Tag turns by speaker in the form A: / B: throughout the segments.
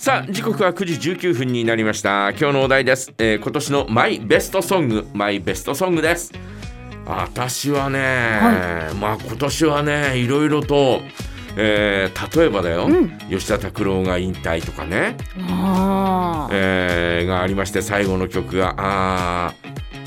A: さあ時刻は9時19分になりました。今日のお題です、えー今年のマイベストソング。マイベストソングです。私はね、まあ今年はねいろいろと、えー例えばだよ、
B: うん。
A: 吉田拓郎が引退とかね、
B: あー。
A: えーがありまして最後の曲が「あー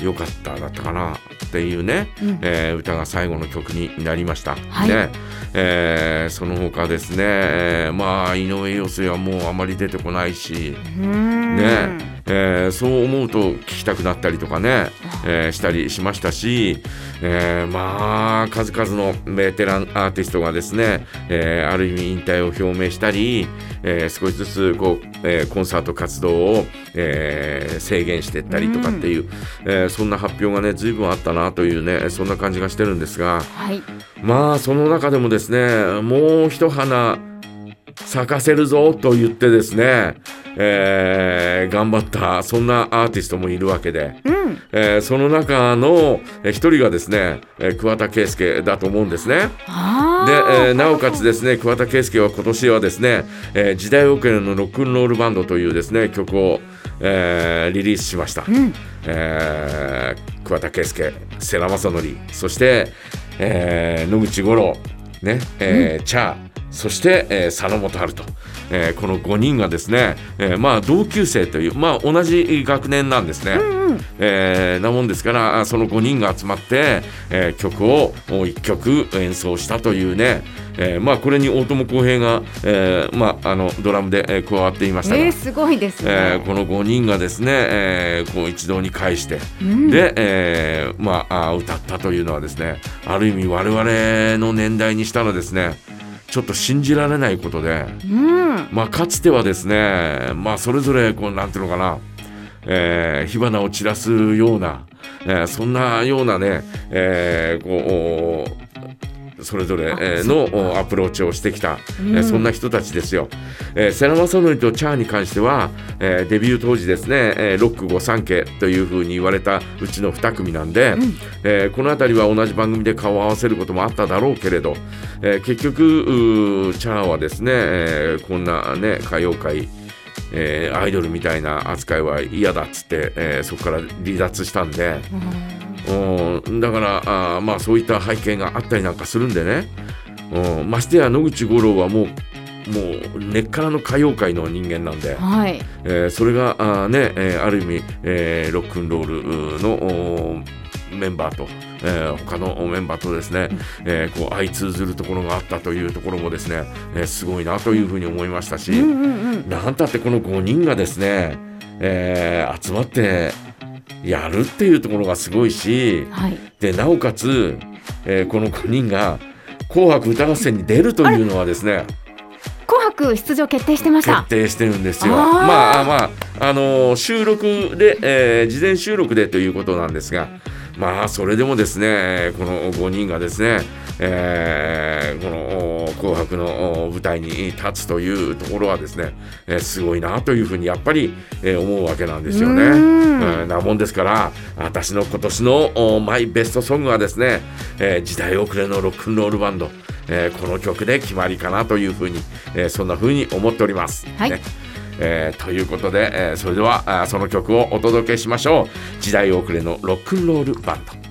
A: よかった」だったかなっていうね、
B: うん。
A: えー歌が最後の曲になりました。
B: はい。
A: ね。えーその他ですね、えーまあ井上陽水はもうあまり出てこないし、ねえーそう思うと聞きたくなったりとかね、えーしたりしましたし、えーまあ数々のベテランアーティストがですね、えーある意味引退を表明したり、えー少しずつこう、えーコンサート活動を、えー制限していったりとかっていう、えーそんな発表がね随分あったなというねそんな感じがしてるんですが
B: はい。
A: まあその中でもですねもう一花咲かせるぞと言ってですね、えー頑張ったそんなアーティストもいるわけで、
B: うん
A: えーその中のえー一人がですね、えー桑田佳祐だと思うんですね。
B: あ
A: で、
B: ー
A: えーなおかつですね桑田佳祐は今年はですね、えー時代遅れのロックンロールバンドというですね曲を、えーリリースしました。
B: うん
A: えー桑田佳祐世良正則そして、えー野口五郎ね。えーチャーそして、えー佐野元春と、えーこの5人がですね、えーまあ同級生というまあ同じ学年なんですね。
B: うん
A: えーなもんですからあその5人が集まって、えー曲を1曲演奏したというね、えーまあこれに大友康平が、えーまあ、あのドラムで、えー加わっていましたが、
B: えー、すごいですね、
A: えーこの5人がですね、えーこう一堂に会して、
B: うん。
A: で、えーまああ歌ったというのはですねある意味我々の年代にしたらですねちょっと信じられないことで、
B: うん。
A: まあ、かつてはですね、まあ、それぞれこうなんていうのかな、えー火花を散らすような、えーそんなようなね、えーこうそれぞれえーのおアプローチをしてきた、そんな人たちですよ。えー、世良正則とチャーに関しては、えーデビュー当時ですね、えーロック御三家というふうに言われたうちの2組なんで、
B: うん。
A: えーこの辺りは同じ番組で顔を合わせることもあっただろうけれど、えー結局チャーはですね、えーこんなね歌謡界えーアイドルみたいな扱いは嫌だっつって、えーそこから離脱したんで、うんだからあーまあそういった背景があったりなんかするんでね、うん。ましてや野口五郎はもうもう根っからの歌謡界の人間なんで、
B: はい。
A: えーそれがあーね、えーある意味、えーロックンロールのメンバーと、えー他のメンバーとですね、えーこう相通ずるところがあったというところもですね、えーすごいなというふうに思いましたし、
B: うんうんうん
A: なんたってこの5人がですね、えー集まってやるっていうところがすごいし
B: はい。
A: でなおかつ、えーこの5人が「紅白歌合戦」に出るというのはですね
B: 紅白出場決定してました。
A: 決定してるんですよ。
B: あー。
A: まあまあ、あのー収録で、えー事前収録でということなんですがまあそれでもですねこの5人がですね、えーこのお紅白のお舞台に立つというところはですね、えーすごいなというふうにやっぱり、えー思うわけなんですよね。
B: うーん
A: うんなもんですから私の今年のおマイベストソングはですね、えー時代遅れのロックンロールバンド、えーこの曲で決まりかなというふうに、えーそんなふうに思っております。
B: はい
A: ねえーということで、えーそれではその曲をお届けしましょう時代遅れのロックンロールバンド。